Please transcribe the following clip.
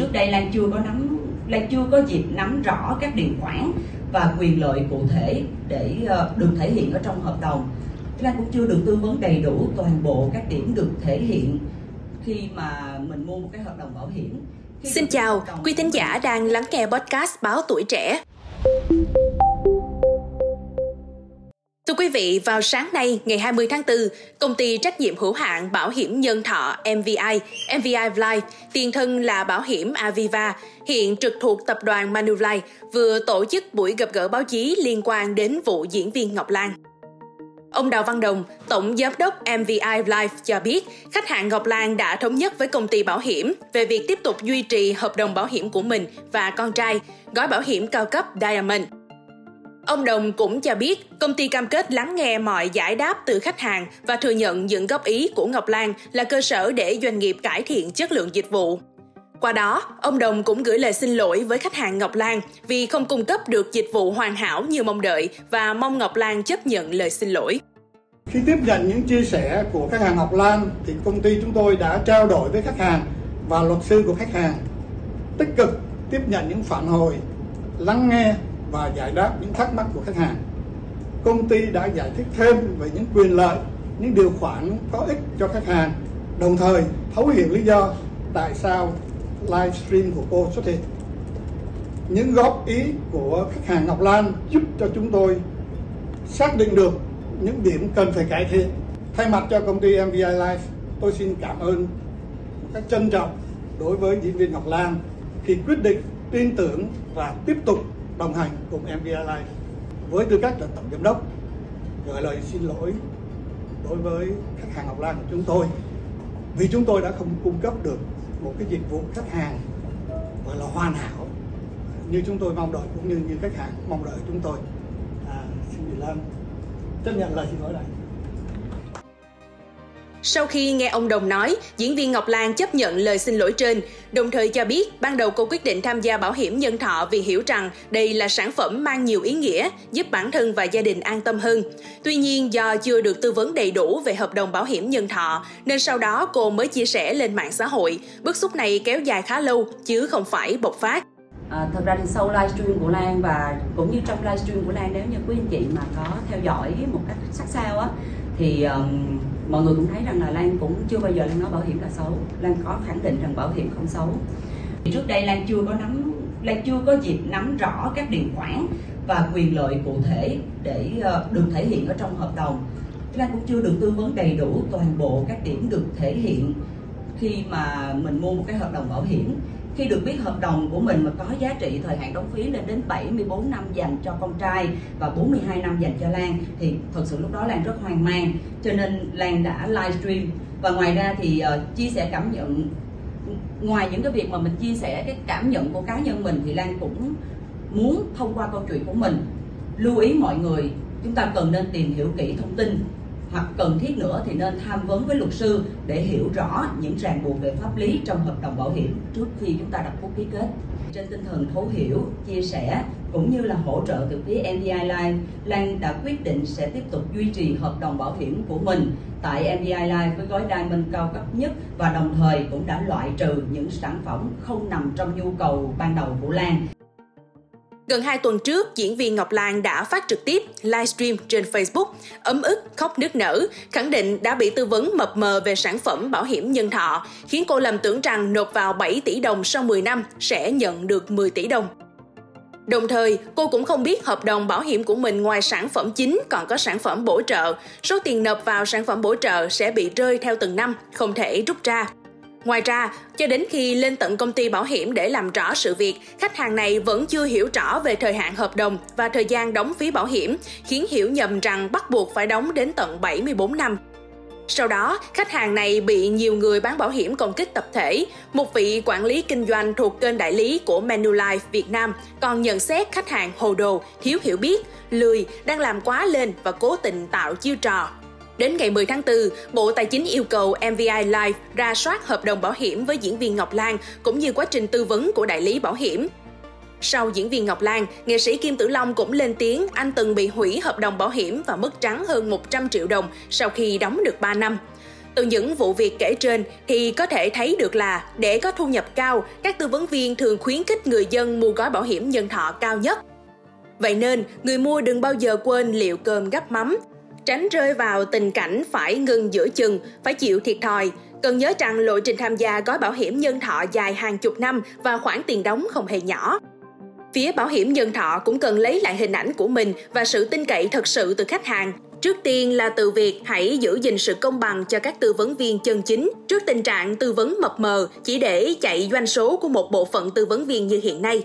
trước đây Lan chưa có nắm Lan chưa có dịp nắm rõ các điều khoản và quyền lợi cụ thể để uh, được thể hiện ở trong hợp đồng. Lan cũng chưa được tư vấn đầy đủ toàn bộ các điểm được thể hiện khi mà mình mua một cái hợp đồng bảo hiểm. Xin chào, quý thính giả đang lắng nghe podcast Báo Tuổi Trẻ. Thưa quý vị, vào sáng nay, ngày 20 tháng 4, công ty trách nhiệm hữu hạn bảo hiểm nhân thọ MVI, MVI Life, tiền thân là bảo hiểm Aviva, hiện trực thuộc tập đoàn Manulife, vừa tổ chức buổi gặp gỡ báo chí liên quan đến vụ diễn viên Ngọc Lan. Ông Đào Văn Đồng, Tổng Giám đốc MVI Life cho biết, khách hàng Ngọc Lan đã thống nhất với công ty bảo hiểm về việc tiếp tục duy trì hợp đồng bảo hiểm của mình và con trai, gói bảo hiểm cao cấp Diamond – Ông Đồng cũng cho biết công ty cam kết lắng nghe mọi giải đáp từ khách hàng và thừa nhận những góp ý của Ngọc Lan là cơ sở để doanh nghiệp cải thiện chất lượng dịch vụ. Qua đó, ông Đồng cũng gửi lời xin lỗi với khách hàng Ngọc Lan vì không cung cấp được dịch vụ hoàn hảo như mong đợi và mong Ngọc Lan chấp nhận lời xin lỗi. Khi tiếp nhận những chia sẻ của khách hàng Ngọc Lan thì công ty chúng tôi đã trao đổi với khách hàng và luật sư của khách hàng tích cực tiếp nhận những phản hồi, lắng nghe và giải đáp những thắc mắc của khách hàng. Công ty đã giải thích thêm về những quyền lợi, những điều khoản có ích cho khách hàng, đồng thời thấu hiểu lý do tại sao livestream của cô xuất hiện. Những góp ý của khách hàng Ngọc Lan giúp cho chúng tôi xác định được những điểm cần phải cải thiện. Thay mặt cho công ty MVI Life, tôi xin cảm ơn một cách trân trọng đối với diễn viên Ngọc Lan khi quyết định tin tưởng và tiếp tục đồng hành cùng MV Life với tư cách là tổng giám đốc gửi lời xin lỗi đối với khách hàng Ngọc Lan của chúng tôi. Vì chúng tôi đã không cung cấp được một cái dịch vụ khách hàng gọi là hoàn hảo như chúng tôi mong đợi cũng như như khách hàng mong đợi chúng tôi. À, xin chị Lan chấp nhận lời xin lỗi này sau khi nghe ông Đồng nói, diễn viên Ngọc Lan chấp nhận lời xin lỗi trên, đồng thời cho biết ban đầu cô quyết định tham gia bảo hiểm nhân thọ vì hiểu rằng đây là sản phẩm mang nhiều ý nghĩa, giúp bản thân và gia đình an tâm hơn. Tuy nhiên do chưa được tư vấn đầy đủ về hợp đồng bảo hiểm nhân thọ, nên sau đó cô mới chia sẻ lên mạng xã hội. Bức xúc này kéo dài khá lâu, chứ không phải bộc phát. À, thật ra thì sau livestream của Lan và cũng như trong livestream của Lan nếu như quý anh chị mà có theo dõi một cách sát sao á thì um, mọi người cũng thấy rằng là Lan cũng chưa bao giờ Lan nói bảo hiểm là xấu. Lan có khẳng định rằng bảo hiểm không xấu. Trước đây Lan chưa có nắm, Lan chưa có dịp nắm rõ các điều khoản và quyền lợi cụ thể để ờ, được thể hiện ở trong hợp đồng. Lan cũng chưa được tư vấn đầy đủ toàn bộ các điểm được thể hiện khi mà mình mua một cái hợp đồng bảo hiểm khi được biết hợp đồng của mình mà có giá trị thời hạn đóng phí lên đến 74 năm dành cho con trai và 42 năm dành cho Lan thì thật sự lúc đó Lan rất hoang mang. Cho nên Lan đã livestream. Và ngoài ra thì uh, chia sẻ cảm nhận. Ngoài những cái việc mà mình chia sẻ cái cảm nhận của cá nhân mình thì Lan cũng muốn thông qua câu chuyện của mình lưu ý mọi người chúng ta cần nên tìm hiểu kỹ thông tin hoặc cần thiết nữa thì nên tham vấn với luật sư để hiểu rõ những ràng buộc về pháp lý trong hợp đồng bảo hiểm trước khi chúng ta đặt bút ký kết. Trên tinh thần thấu hiểu, chia sẻ cũng như là hỗ trợ từ phía MDI Life, Lan đã quyết định sẽ tiếp tục duy trì hợp đồng bảo hiểm của mình tại MDI Life với gói Diamond cao cấp nhất và đồng thời cũng đã loại trừ những sản phẩm không nằm trong nhu cầu ban đầu của Lan. Gần 2 tuần trước, diễn viên Ngọc Lan đã phát trực tiếp livestream trên Facebook, ấm ức, khóc nức nở, khẳng định đã bị tư vấn mập mờ về sản phẩm bảo hiểm nhân thọ, khiến cô lầm tưởng rằng nộp vào 7 tỷ đồng sau 10 năm sẽ nhận được 10 tỷ đồng. Đồng thời, cô cũng không biết hợp đồng bảo hiểm của mình ngoài sản phẩm chính còn có sản phẩm bổ trợ. Số tiền nộp vào sản phẩm bổ trợ sẽ bị rơi theo từng năm, không thể rút ra. Ngoài ra, cho đến khi lên tận công ty bảo hiểm để làm rõ sự việc, khách hàng này vẫn chưa hiểu rõ về thời hạn hợp đồng và thời gian đóng phí bảo hiểm, khiến hiểu nhầm rằng bắt buộc phải đóng đến tận 74 năm. Sau đó, khách hàng này bị nhiều người bán bảo hiểm công kích tập thể. Một vị quản lý kinh doanh thuộc kênh đại lý của Manulife Việt Nam còn nhận xét khách hàng hồ đồ, thiếu hiểu biết, lười, đang làm quá lên và cố tình tạo chiêu trò Đến ngày 10 tháng 4, Bộ Tài chính yêu cầu MVI Life ra soát hợp đồng bảo hiểm với diễn viên Ngọc Lan cũng như quá trình tư vấn của đại lý bảo hiểm. Sau diễn viên Ngọc Lan, nghệ sĩ Kim Tử Long cũng lên tiếng anh từng bị hủy hợp đồng bảo hiểm và mất trắng hơn 100 triệu đồng sau khi đóng được 3 năm. Từ những vụ việc kể trên thì có thể thấy được là để có thu nhập cao, các tư vấn viên thường khuyến khích người dân mua gói bảo hiểm nhân thọ cao nhất. Vậy nên, người mua đừng bao giờ quên liệu cơm gắp mắm, tránh rơi vào tình cảnh phải ngừng giữa chừng, phải chịu thiệt thòi. Cần nhớ rằng lộ trình tham gia gói bảo hiểm nhân thọ dài hàng chục năm và khoản tiền đóng không hề nhỏ. Phía bảo hiểm nhân thọ cũng cần lấy lại hình ảnh của mình và sự tin cậy thật sự từ khách hàng. Trước tiên là từ việc hãy giữ gìn sự công bằng cho các tư vấn viên chân chính trước tình trạng tư vấn mập mờ chỉ để chạy doanh số của một bộ phận tư vấn viên như hiện nay.